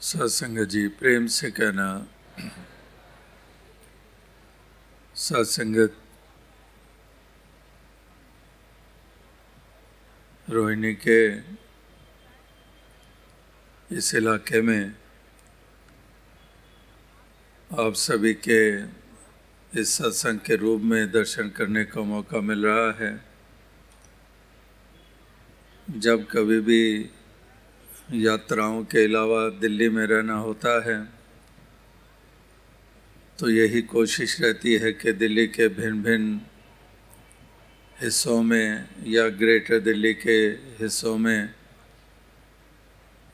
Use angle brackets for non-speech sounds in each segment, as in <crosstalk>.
सत्संग जी प्रेम से कहना। सत्संगत रोहिणी के इस इलाके में आप सभी के इस सत्संग के रूप में दर्शन करने का मौका मिल रहा है। जब कभी भी यात्राओं के अलावा दिल्ली में रहना होता है तो यही कोशिश रहती है कि दिल्ली के भिन्न भिन्न हिस्सों में या ग्रेटर दिल्ली के हिस्सों में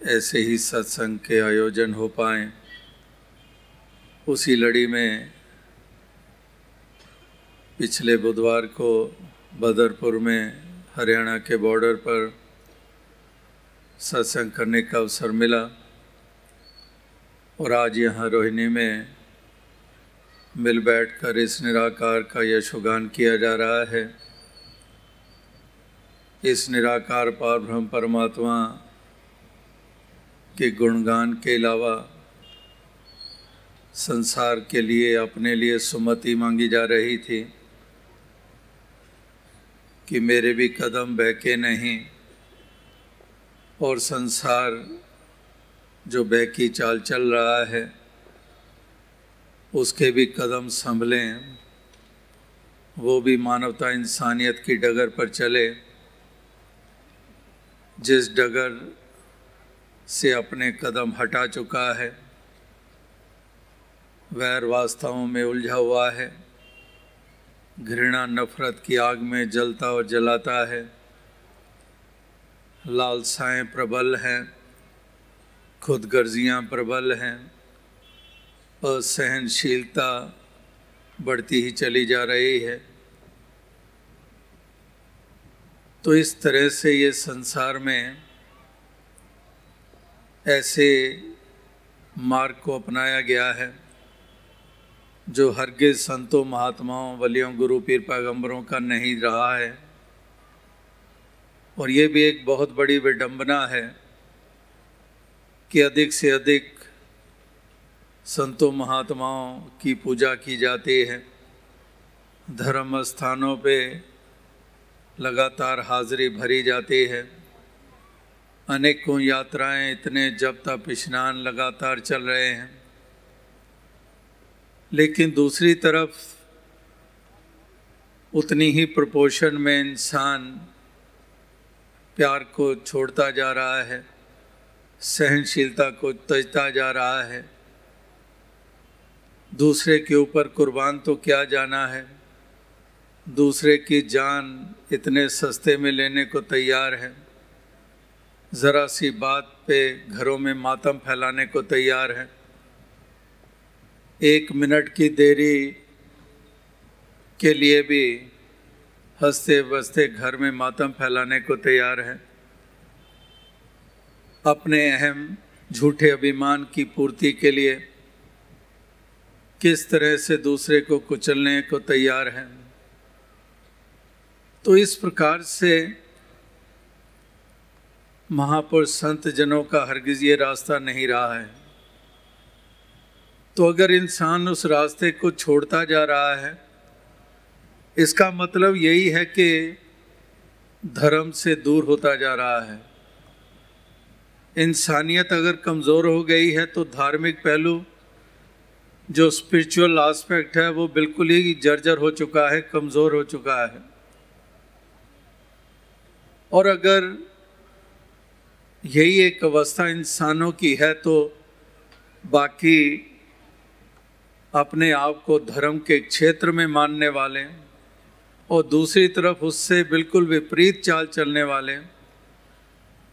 ऐसे ही सत्संग के आयोजन हो पाएँ। उसी लड़ी में पिछले बुधवार को बदरपुर में हरियाणा के बॉर्डर पर सत्संग करने का अवसर मिला। और आज यहाँ रोहिणी में मिल बैठ कर इस निराकार का यशोगान किया जा रहा है। इस निराकार पार ब्रह्म परमात्मा के गुणगान के अलावा संसार के लिए, अपने लिए सुमति मांगी जा रही थी कि मेरे भी कदम बहके नहीं। और संसार जो बहकी चाल चल रहा है, उसके भी कदम संभलें वो भी मानवता इंसानियत की डगर पर चले। जिस डगर से अपने कदम हटा चुका है, वैर वास्ताओं में उलझा हुआ है। घृणा नफरत की आग में जलता और जलाता है। लालसाएँ प्रबल हैं खुद गर्जियाँ प्रबल हैं, असहनशीलता बढ़ती ही चली जा रही है। तो इस तरह से ये संसार में ऐसे मार्ग को अपनाया गया है, जो हरगिज संतों, महात्माओं, वलियों, गुरु, पीर, पैगंबरों का नहीं रहा है। और ये भी एक बहुत बड़ी विडंबना है कि अधिक से अधिक संतों महात्माओं की पूजा की जाती है। धर्म स्थानों पे लगातार हाजिरी भरी जाती है। अनेकों यात्राएँ इतने जब तक स्नान लगातार चल रहे हैं। लेकिन दूसरी तरफ़ उतनी ही प्रपोशन में इंसान प्यार को छोड़ता जा रहा है, सहनशीलता को तजता जा रहा है। दूसरे के ऊपर कुर्बान तो क्या जाना है? दूसरे की जान इतने सस्ते में लेने को तैयार है। ज़रा सी बात पे घरों में मातम फैलाने को तैयार है। एक मिनट की देरी के लिए भी हँसते बसते घर में मातम फैलाने को तैयार है। अपने अहम झूठे अभिमान की पूर्ति के लिए किस तरह से दूसरे को कुचलने को तैयार है। तो इस प्रकार से महापुरुष संत जनों का हरगिज ये रास्ता नहीं रहा है। तो अगर इंसान उस रास्ते को छोड़ता जा रहा है इसका मतलब यही है कि धर्म से दूर होता जा रहा है। इंसानियत अगर कमज़ोर हो गई है तो धार्मिक पहलू, जो स्पिरिचुअल एस्पेक्ट है, वो बिल्कुल ही जर्जर हो चुका है, कमज़ोर हो चुका है। और अगर यही एक अवस्था इंसानों की है तो बाकी अपने आप को धर्म के क्षेत्र में मानने वाले और दूसरी तरफ़ उससे बिल्कुल विपरीत चाल चलने वाले,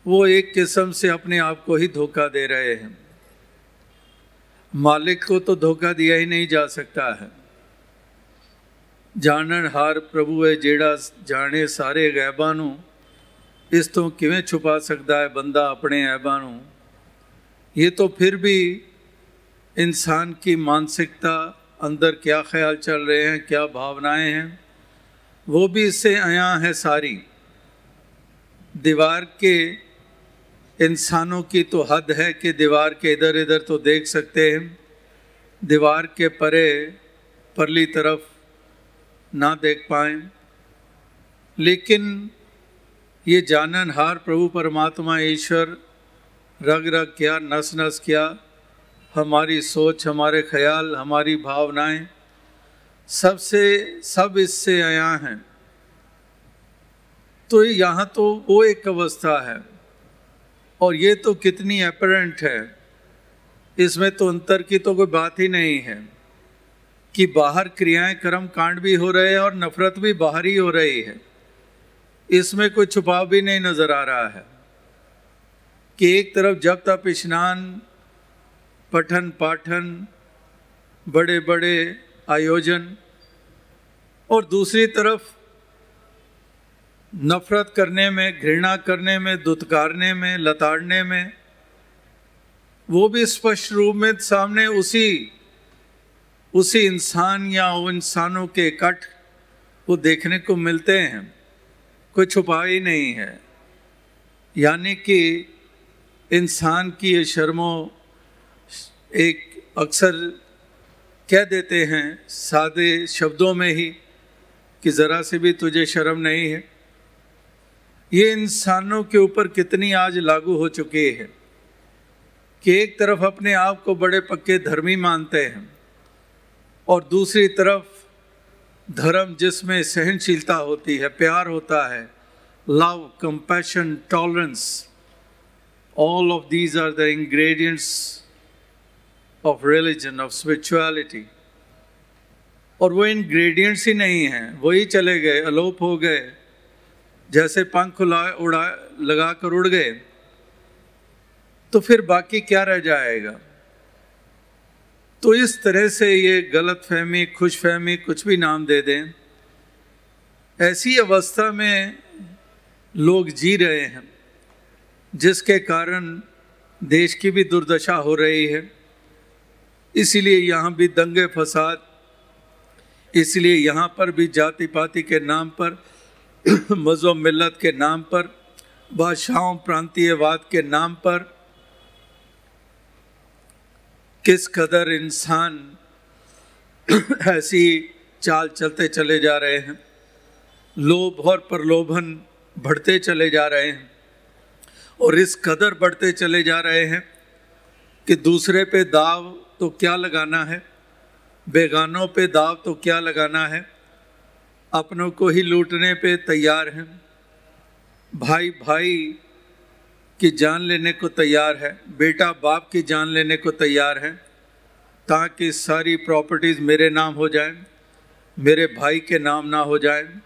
वो एक किस्म से अपने आप को ही धोखा दे रहे हैं। मालिक को तो धोखा दिया ही नहीं जा सकता है। जानन हार प्रभु है, जेड़ा जाने सारे गैबा इस तो किमें छुपा सकता है बंदा अपने ऐबा ये तो फिर भी इंसान की मानसिकता अंदर क्या ख्याल चल रहे हैं, क्या भावनाएँ हैं वो भी इससे आया है सारी। दीवार के इंसानों की तो हद है कि दीवार के इधर इधर तो देख सकते हैं। दीवार के परे, परली तरफ़ ना देख पाए। लेकिन ये जाननहार प्रभु परमात्मा ईश्वर रग रग क्या नस नस क्या, हमारी सोच, हमारे ख्याल, हमारी भावनाएँ सबसे, सब इससे आया हैं। तो यहाँ तो वो एक अवस्था है। और ये तो कितनी अपरेंट है। इसमें तो अंतर की तो कोई बात ही नहीं है कि बाहर क्रियाएँ कर्म कांड भी हो रहे हैं और नफरत भी बाहर ही हो रही है। इसमें कोई छुपाव भी नहीं नज़र आ रहा है कि एक तरफ़ जब तक स्नान, पठन पाठन बड़े बड़े आयोजन और दूसरी तरफ़ नफरत करने में, घृणा करने में, दुत्कारने में, लताड़ने में, वो भी स्पष्ट रूप में सामने उसी उसी इंसान या वो इंसानों के कट वो देखने को मिलते हैं। कोई छुपा ही नहीं है। यानी कि इंसान की ये शर्मो एक अक्सर कह देते हैं सादे शब्दों में ही कि ज़रा से भी तुझे शर्म नहीं है। ये इंसानों के ऊपर कितनी आज लागू हो चुकी है कि एक तरफ़ अपने आप को बड़े पक्के धर्मी मानते हैं और दूसरी तरफ़ धर्म जिसमें सहनशीलता होती है, प्यार होता है love compassion tolerance all of these are the ingredients of religion of spirituality और वो इंग्रेडिएंट्स ही नहीं हैं, वही चले गए, अलोप हो गए। जैसे पंख उड़ा उड़ा लगा कर उड़ गए तो फिर बाकी क्या रह जाएगा? तो इस तरह से ये गलत फहमी खुश फहमी कुछ भी नाम दे दें, ऐसी अवस्था में लोग जी रहे हैं, जिसके कारण देश की भी दुर्दशा हो रही है। इसीलिए यहाँ भी दंगे फसाद, इसलिए यहाँ पर भी जाति पाति के नाम पर <clears throat> मज़ो मिलत के नाम पर, भाषाओं, प्रांतीयवाद के नाम पर, किस कदर इंसान <clears throat> ऐसी चाल चलते चले जा रहे हैं, लोभ और प्रलोभन बढ़ते चले जा रहे हैं, और इस कदर बढ़ते चले जा रहे हैं कि दूसरे पे दाव तो क्या लगाना है? बेगानों पे दाव तो क्या लगाना है? अपनों को ही लूटने पे तैयार हैं। भाई भाई की जान लेने को तैयार है। बेटा, बाप की जान लेने को तैयार है। ताकि सारी प्रॉपर्टीज़ मेरे नाम हो जाएँ, मेरे भाई के नाम ना हो जाएँ।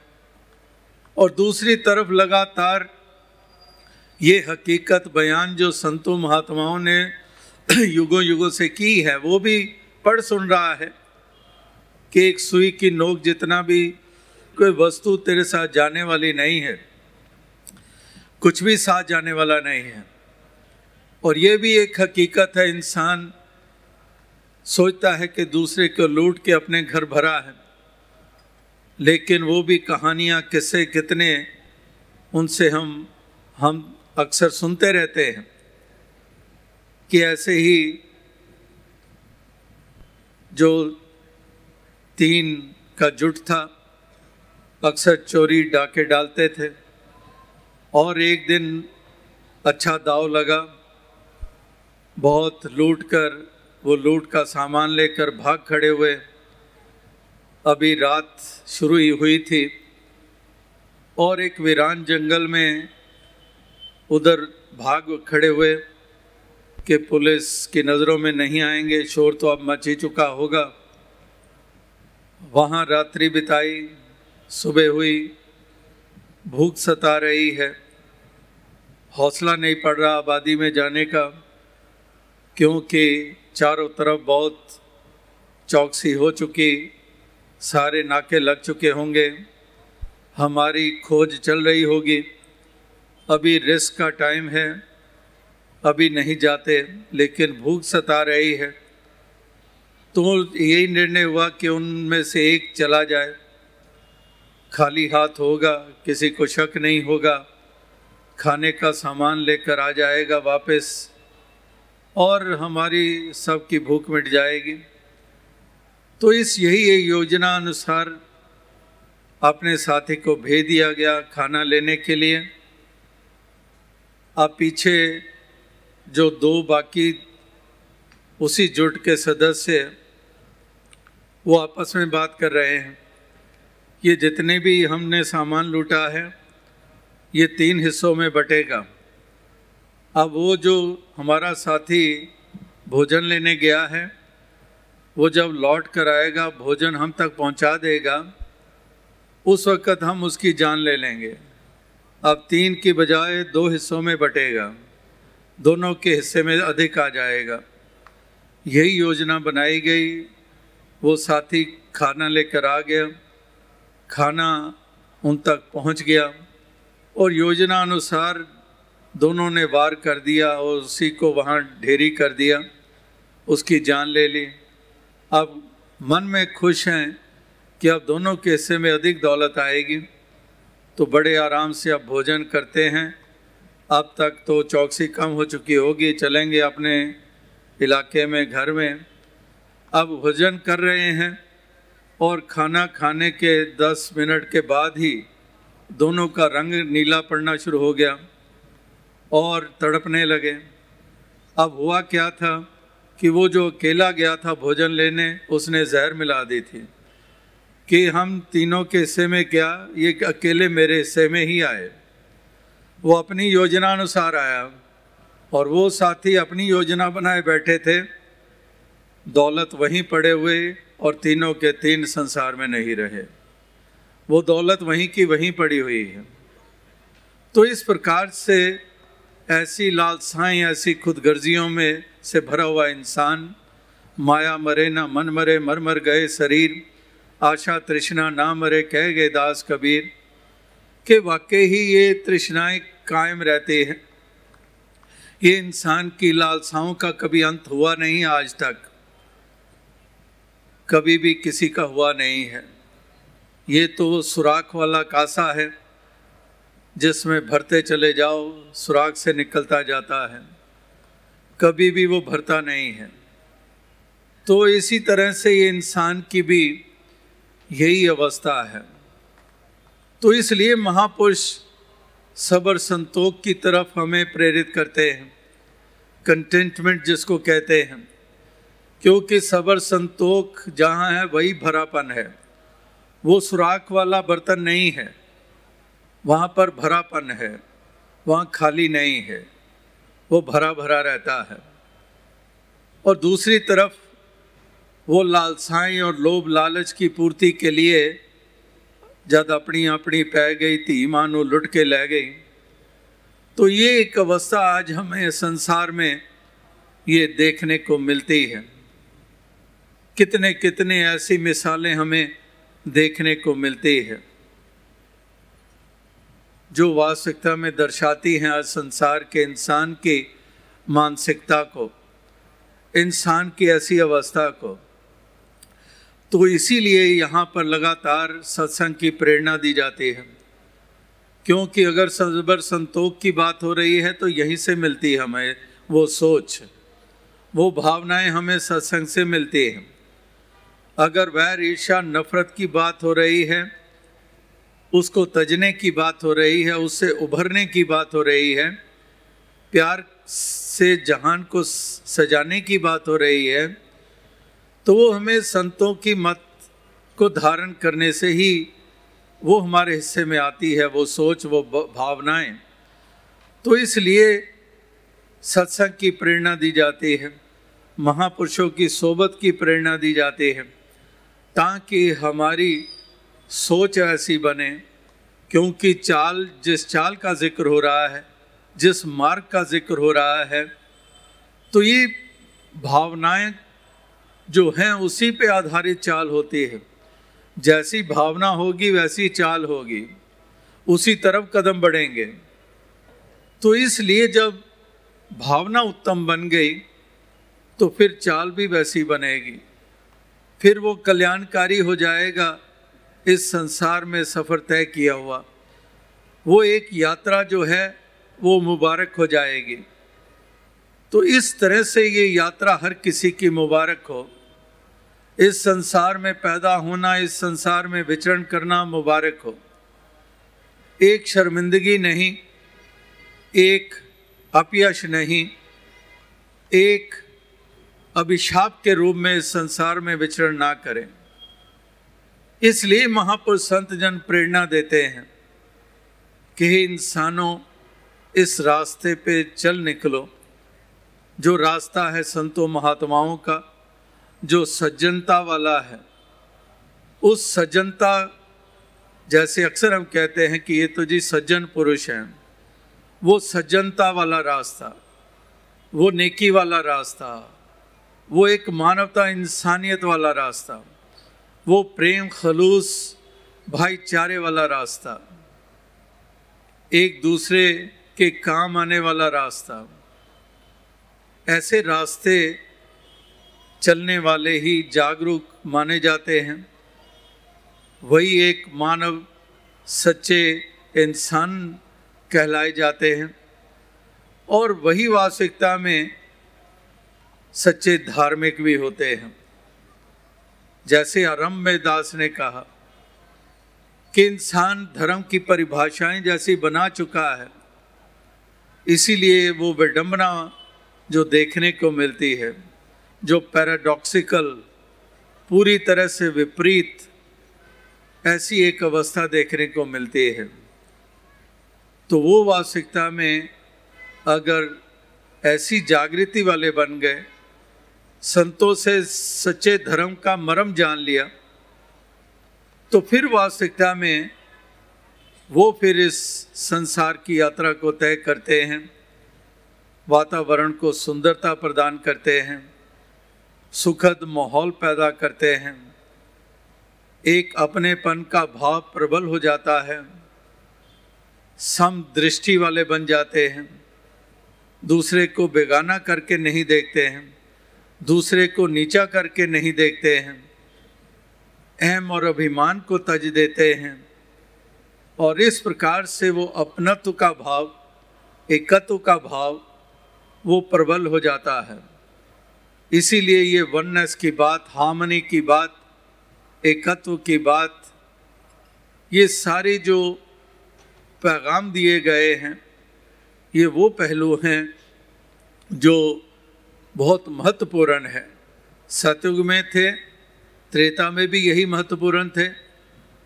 और दूसरी तरफ़ लगातार ये हकीकत बयान जो संतों महात्माओं ने <clears throat> युगों युगों से की है, वो भी पढ़ सुन रहा है कि एक सुई की नोक जितना भी कोई वस्तु तेरे साथ जाने वाली नहीं है, कुछ भी साथ जाने वाला नहीं है। और ये भी एक हकीकत है, इंसान सोचता है कि दूसरे को लूट के अपने घर भरा है, लेकिन वो भी कहानियाँ किस्से कितने, उनसे हम हम अक्सर सुनते रहते हैं। कि ऐसे ही जो तीन का जुट था, अक्सर चोरी डाके डालते थे। और एक दिन अच्छा दाव लगा, बहुत लूट कर, वो लूट का सामान लेकर भाग खड़े हुए। अभी रात शुरू ही हुई थी और एक वीरान जंगल में उधर भाग खड़े हुए। कि पुलिस की नज़रों में नहीं आएँगे, शोर तो अब मच ही चुका होगा। वहाँ रात्रि बिताई, सुबह हुई, भूख सता रही है। हौसला नहीं पड़ रहा आबादी में जाने का, क्योंकि चारों तरफ़ बहुत चौकसी हो चुकी, सारे नाके लग चुके होंगे। हमारी खोज चल रही होगी। अभी रिस्क का टाइम है। अभी नहीं जाते, लेकिन भूख सता रही है। तो यही निर्णय हुआ कि उनमें से एक चला जाए। खाली हाथ होगा, किसी को शक नहीं होगा। खाने का सामान लेकर आ जाएगा वापस, और हमारी सबकी भूख मिट जाएगी। तो इस यही योजना अनुसार अपने साथी को भेज दिया गया खाना लेने के लिए। आप पीछे जो दो बाकी उसी जुट के सदस्य वो आपस में बात कर रहे हैं। ये जितने भी हमने सामान लूटा है, ये तीन हिस्सों में बटेगा। अब वो जो हमारा साथी भोजन लेने गया है, वो जब लौट कर आएगा, भोजन हम तक पहुँचा देगा, उस वक़्त हम उसकी जान ले लेंगे। अब तीन की बजाय दो हिस्सों में बटेगा। दोनों के हिस्से में अधिक आ जाएगा। यही योजना बनाई गई। वो साथी खाना लेकर आ गया। खाना उन तक पहुँच गया और योजना अनुसार दोनों ने वार कर दिया और उसी को वहाँ ढेरी कर दिया। उसकी जान ले ली। अब मन में खुश हैं कि अब दोनों के हिस्से में अधिक दौलत आएगी। तो बड़े आराम से अब भोजन करते हैं। अब तक तो चौकसी कम हो चुकी होगी, चलेंगे अपने इलाके में, घर में। अब भोजन कर रहे हैं और खाना खाने के दस मिनट के बाद ही दोनों का रंग नीला पड़ना शुरू हो गया और तड़पने लगे। अब हुआ क्या था कि वो जो अकेला गया था भोजन लेने, उसने जहर मिला दी थी कि हम तीनों के हिस्से में क्या, ये अकेले मेरे हिस्से में ही आए। वो अपनी योजना अनुसार आया और वो साथी अपनी योजना बनाए बैठे थे। दौलत वहीं पड़े हुए और तीनों के तीन संसार में नहीं रहे। वो दौलत वहीं की वहीं पड़ी हुई है। तो इस प्रकार से ऐसी लालसाएँ, ऐसी खुदगर्जियों में से भरा हुआ इंसान, माया मरे ना मन मरे, मर मर गए शरीर, आशा तृष्णा ना मरे, कह गए दास कबीर कि वाकई ही ये तृष्णाएँ कायम रहते हैं। ये इंसान की लालसाओं का कभी अंत हुआ नहीं आज तक। कभी भी किसी का हुआ नहीं है। ये तो सुराख वाला कासा है, जिसमें भरते चले जाओ, सुराख से निकलता जाता है। कभी भी वो भरता नहीं है। तो इसी तरह से ये इंसान की भी यही अवस्था है। तो इसलिए महापुरुष सबर संतोख की तरफ़ हमें प्रेरित करते हैं। कंटेंटमेंट जिसको कहते हैं। क्योंकि सबर संतोख जहाँ है, वही भरापन है। वो सुराख वाला बर्तन नहीं है। वहाँ पर भरापन है। वहाँ खाली नहीं है। वो भरा भरा रहता है। और दूसरी तरफ़ वो लालसाएँ और लोभ लालच की पूर्ति के लिए जब अपनी अपनी पै गई, धी मानो लुट के ले गई। तो ये एक अवस्था आज हमें संसार में ये देखने को मिलती है। कितने कितने ऐसी मिसालें हमें देखने को मिलती है, जो वास्तविकता में दर्शाती हैं आज संसार के इंसान की मानसिकता को, इंसान की ऐसी अवस्था को। तो इसीलिए यहाँ पर लगातार सत्संग की प्रेरणा दी जाती है। क्योंकि अगर सबर संतोख की बात हो रही है तो यहीं से मिलती है हमें वो सोच। वो भावनाएँ हमें सत्संग से मिलती हैं। अगर वैर ईर्षा नफरत की बात हो रही है, उसको तजने की बात हो रही है, उससे उभरने की बात हो रही है, प्यार से जहान को सजाने की बात हो रही है तो वो हमें संतों की मत को धारण करने से ही वो हमारे हिस्से में आती है, वो सोच, वो भावनाएँ। तो इसलिए सत्संग की प्रेरणा दी जाती है, महापुरुषों की सोबत की प्रेरणा दी जाती है, ताकि हमारी सोच ऐसी बने, क्योंकि चाल, जिस चाल का ज़िक्र हो रहा है, जिस मार्ग का ज़िक्र हो रहा है तो ये भावनाएँ जो हैं उसी पे आधारित चाल होती है। जैसी भावना होगी, वैसी चाल होगी। उसी तरफ़ कदम बढ़ेंगे। तो इसलिए जब भावना उत्तम बन गई तो फिर चाल भी वैसी बनेगी। फिर वो कल्याणकारी हो जाएगा। इस संसार में सफ़र तय किया हुआ। वो एक यात्रा जो है, वो मुबारक हो जाएगी। तो इस तरह से ये यात्रा हर किसी की मुबारक हो। इस संसार में पैदा होना, इस संसार में विचरण करना मुबारक हो। एक शर्मिंदगी नहीं, एक अपयश नहीं, एक अभिशाप के रूप में इस संसार में विचरण ना करें। इसलिए महापुरुष संत जन प्रेरणा देते हैं कि इंसानों, इस रास्ते पे चल निकलो। जो रास्ता है संतों महात्माओं का जो सज्जनता वाला है, उस सज्जनता, जैसे अक्सर हम कहते हैं कि ये तो जी सज्जन पुरुष हैं, वो सज्जनता वाला रास्ता, वो नेकी वाला रास्ता, वो एक मानवता इंसानियत वाला रास्ता, वो प्रेम, खलूस, भाईचारे वाला रास्ता, एक दूसरे के काम आने वाला रास्ता। ऐसे रास्ते चलने वाले ही जागरूक माने जाते हैं। वही एक मानव सच्चे इंसान कहलाए जाते हैं और वही वास्तविकता में सच्चे धार्मिक भी होते हैं। जैसे में दास ने कहा कि इंसान धर्म की परिभाषाएँ जैसी बना चुका है, इसीलिए वो विडंबना जो देखने को मिलती है। जो पैराडॉक्सिकल पूरी तरह से विपरीत, ऐसी एक अवस्था देखने को मिलती है। तो वो वास्तविकता में अगर ऐसी जागृति वाले बन गए, संतों से सच्चे धर्म का मरम जान लिया तो फिर वास्तविकता में वो फिर इस संसार की यात्रा को तय करते हैं, वातावरण को सुंदरता प्रदान करते हैं। सुखद माहौल पैदा करते हैं। एक अपनेपन का भाव प्रबल हो जाता है। सम दृष्टि वाले बन जाते हैं। दूसरे को बेगाना करके नहीं देखते हैं। दूसरे को नीचा करके नहीं देखते हैं। अहम और अभिमान को तज देते हैं। और इस प्रकार से वो अपनत्व का भाव, एकत्व का भाव, वो प्रबल हो जाता है। इसीलिए ये वननेस की बात हार्मनी की बात, एकत्व की बात, ये सारे जो पैगाम दिए गए हैं, ये वो पहलू हैं जो बहुत महत्वपूर्ण है। सतयुग में थे, त्रेता में भी यही महत्वपूर्ण थे,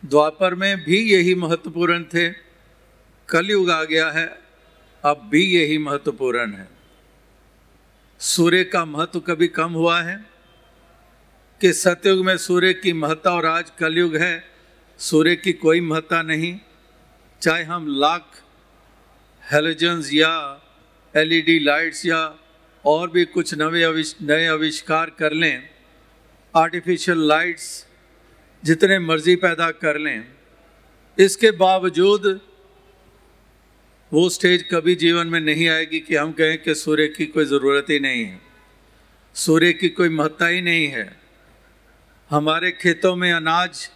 द्वापर में भी यही महत्वपूर्ण थे, कलयुग आ गया है, अब भी यही महत्वपूर्ण है। सूर्य का महत्व कभी कम हुआ है? कि सतयुग में सूर्य की महत्ता और आज कलयुग है, सूर्य की कोई महत्ता नहीं। चाहे हम लाख हेलोजन्स या एलईडी लाइट्स या और भी कुछ नवे अविष नए आविष्कार कर लें, आर्टिफिशियल लाइट्स जितने मर्ज़ी पैदा कर लें, इसके बावजूद वो स्टेज कभी जीवन में नहीं आएगी कि हम कहें कि सूर्य की कोई ज़रूरत ही नहीं है। सूर्य की कोई महत्ता ही नहीं है। हमारे खेतों में अनाज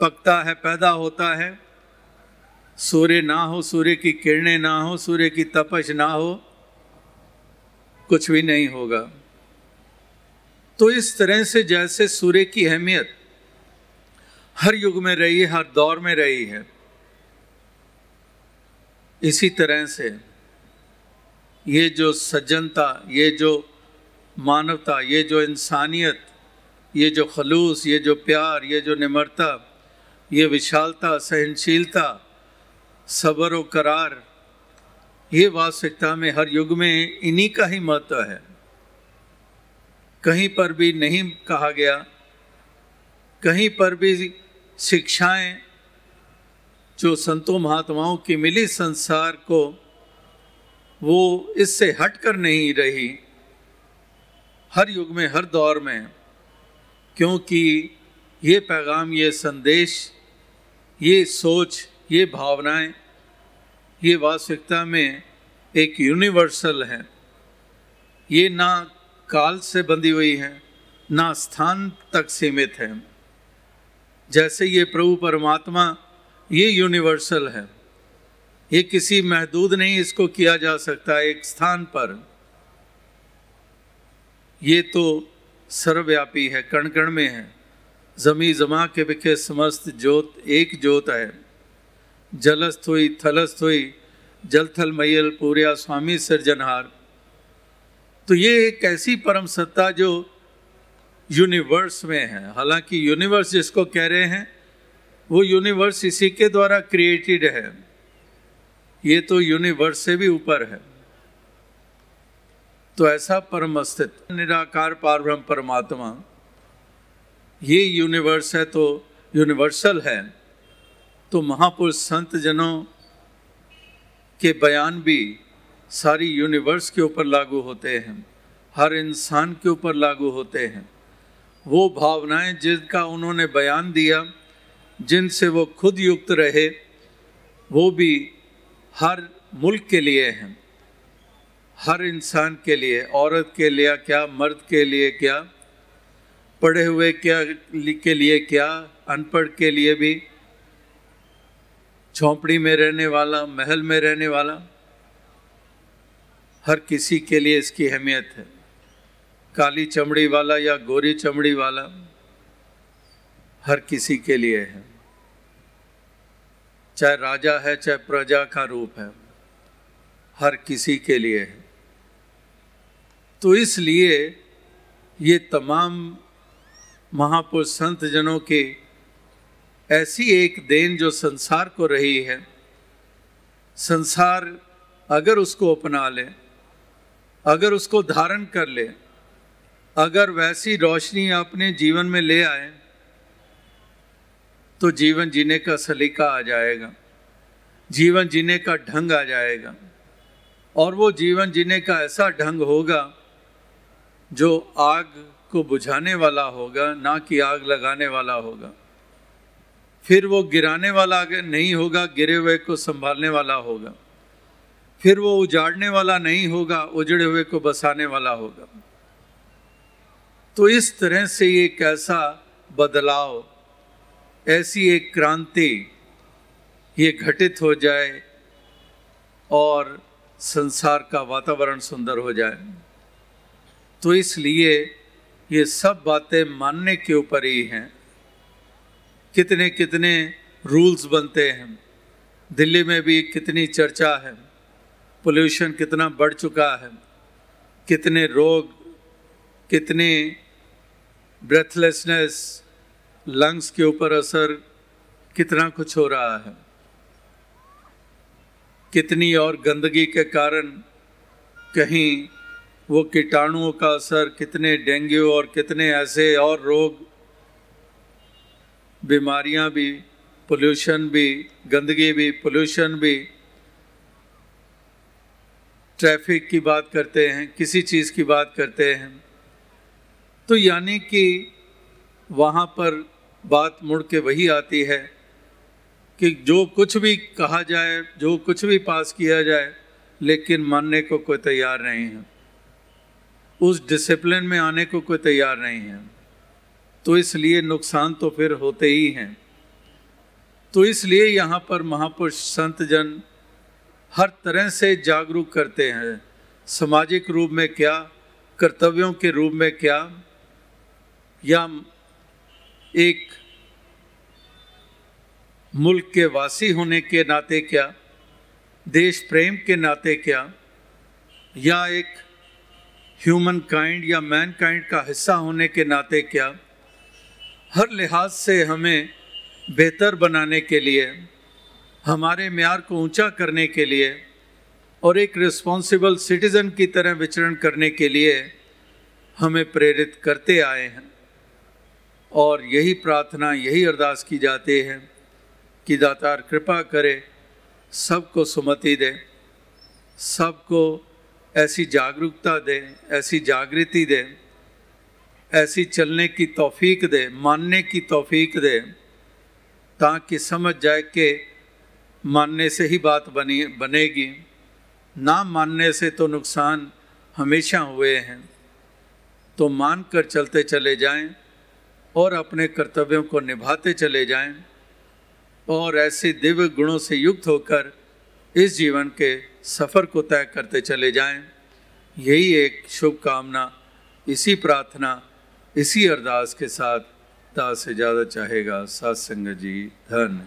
पकता है, पैदा होता है। सूर्य ना हो, सूर्य की किरणें ना हो, सूर्य की तपश ना हो, कुछ भी नहीं होगा। तो इस तरह से जैसे सूर्य की अहमियत हर युग में रही है, हर दौर में रही है। इसी तरह से ये जो सज्जनता, ये जो मानवता, ये जो इंसानियत, ये जो खलूस, ये जो प्यार, ये जो निमरता, ये विशालता, सहनशीलता, सबर व करार, ये वास्तविकता में हर युग में इन्हीं का ही महत्व है। कहीं पर भी नहीं कहा गया, कहीं पर भी शिक्षाएँ जो संतों महात्माओं की मिली संसार को, वो इससे हट कर नहीं रही। हर युग में, हर दौर में, क्योंकि ये पैगाम, ये संदेश, ये सोच, ये भावनाएँ, ये वास्तविकता में एक यूनिवर्सल है। ये ना काल से बंधी हुई है, ना स्थान तक सीमित है। जैसे ये प्रभु परमात्मा ये यूनिवर्सल है। ये किसी महदूद नहीं, इसको किया जा सकता एक स्थान पर। ये तो सर्वव्यापी है कण कण में है। जमी जमा के बिखे समस्त ज्योत एक ज्योत है। जलस्थ हुई, थलस्थ हुई जल थल मैयल पूर्या स्वामी सृजनहार। तो ये एक ऐसी परम सत्ता जो यूनिवर्स में है। हालाँकि यूनिवर्स जिसको कह रहे हैं वो यूनिवर्स इसी के द्वारा क्रिएटेड है। ये तो यूनिवर्स से भी ऊपर है। तो ऐसा परम अस्तित्व निराकार पारब्रह्म परमात्मा, ये यूनिवर्स है तो यूनिवर्सल है। तो महापुरुष संत जनों के बयान भी सारी यूनिवर्स के ऊपर लागू होते हैं। हर इंसान के ऊपर लागू होते हैं। वो भावनाएँ जिनका उन्होंने बयान दिया जिनसे वो खुद युक्त रहे, वो भी हर मुल्क के लिए हैं। हर इंसान के लिए, औरत के लिए क्या, मर्द के लिए क्या, पढ़े हुए क्या, के लिए क्या, अनपढ़ के लिए भी, झोंपड़ी में रहने वाला, महल में रहने वाला, हर किसी के लिए इसकी अहमियत है। काली चमड़ी वाला या गोरी चमड़ी वाला हर किसी के लिए है। चाहे राजा है, चाहे प्रजा का रूप है, हर किसी के लिए है। तो इसलिए ये तमाम महापुरुष संत जनों के ऐसी एक देन जो संसार को रही है, संसार अगर उसको अपना ले, अगर उसको धारण कर ले, अगर वैसी रोशनी अपने जीवन में ले आए तो जीवन जीने का सलीका आ जाएगा। जीवन जीने का ढंग आ जाएगा। और वो जीवन जीने का ऐसा ढंग होगा जो आग को बुझाने वाला होगा, ना कि आग लगाने वाला होगा। फिर वो गिराने वाला नहीं होगा, गिरे हुए को संभालने वाला होगा। फिर वो उजाड़ने वाला नहीं होगा, उजड़े हुए को बसाने वाला होगा। तो इस तरह से एक ऐसा बदलाव ऐसी एक क्रांति ये घटित हो जाए और संसार का वातावरण सुंदर हो जाए। तो इसलिए ये सब बातें मानने के ऊपर ही हैं। कितने कितने रूल्स बनते हैं। दिल्ली में भी कितनी चर्चा है। पोल्यूशन कितना बढ़ चुका है। कितने रोग, कितने ब्रेथलेसनेस लंग्स के ऊपर असर कितना कुछ हो रहा है? कितनी और गंदगी के कारण कहीं वो कीटाणुओं का असर, कितने डेंगू और कितने ऐसे और रोग, बीमारियाँ भी पोल्यूशन भी, गंदगी भी पोल्यूशन भी ट्रैफ़िक की बात करते हैं, किसी चीज़ की बात करते हैं। तो यानी कि वहाँ पर बात मुड़ के वही आती है कि जो कुछ भी कहा जाए, जो कुछ भी पास किया जाए, लेकिन मानने को कोई तैयार नहीं है। उस डिसिप्लिन में आने को कोई तैयार नहीं है। तो इसलिए नुकसान तो फिर होते ही हैं। तो इसलिए यहाँ पर महापुरुष संत जन हर तरह से जागरूक करते हैं। सामाजिक रूप में क्या, कर्तव्यों के रूप में क्या, या एक मुल्क के वासी होने के नाते क्या, देश प्रेम के नाते क्या, या एक ह्यूमन काइंड या मैन काइंड का हिस्सा होने के नाते क्या, हर लिहाज से हमें बेहतर बनाने के लिए, हमारे म्यार को ऊँचा करने के लिए और एक रिस्पॉन्सिबल सिटीज़न की तरह विचरण करने के लिए हमें प्रेरित करते आए हैं। और यही प्रार्थना, यही अरदास की जाती है कि दातार कृपा करे, सबको सुमति दे, सबको ऐसी जागरूकता दे, ऐसी जागृति दे, ऐसी चलने की तौफीक दे, मानने की तौफीक दे, ताकि समझ जाए कि मानने से ही बात बनी, बनेगी। ना मानने से तो नुकसान हमेशा हुए हैं। तो मान कर चलते चले जाएँ। और अपने कर्तव्यों को निभाते चले जाएँ और ऐसे दिव्य गुणों से युक्त होकर इस जीवन के सफ़र को तय करते चले जाएँ। यही एक शुभकामना, इसी प्रार्थना, इसी अरदास के साथ दास से ज़्यादा चाहेगा। सत्संग जी धन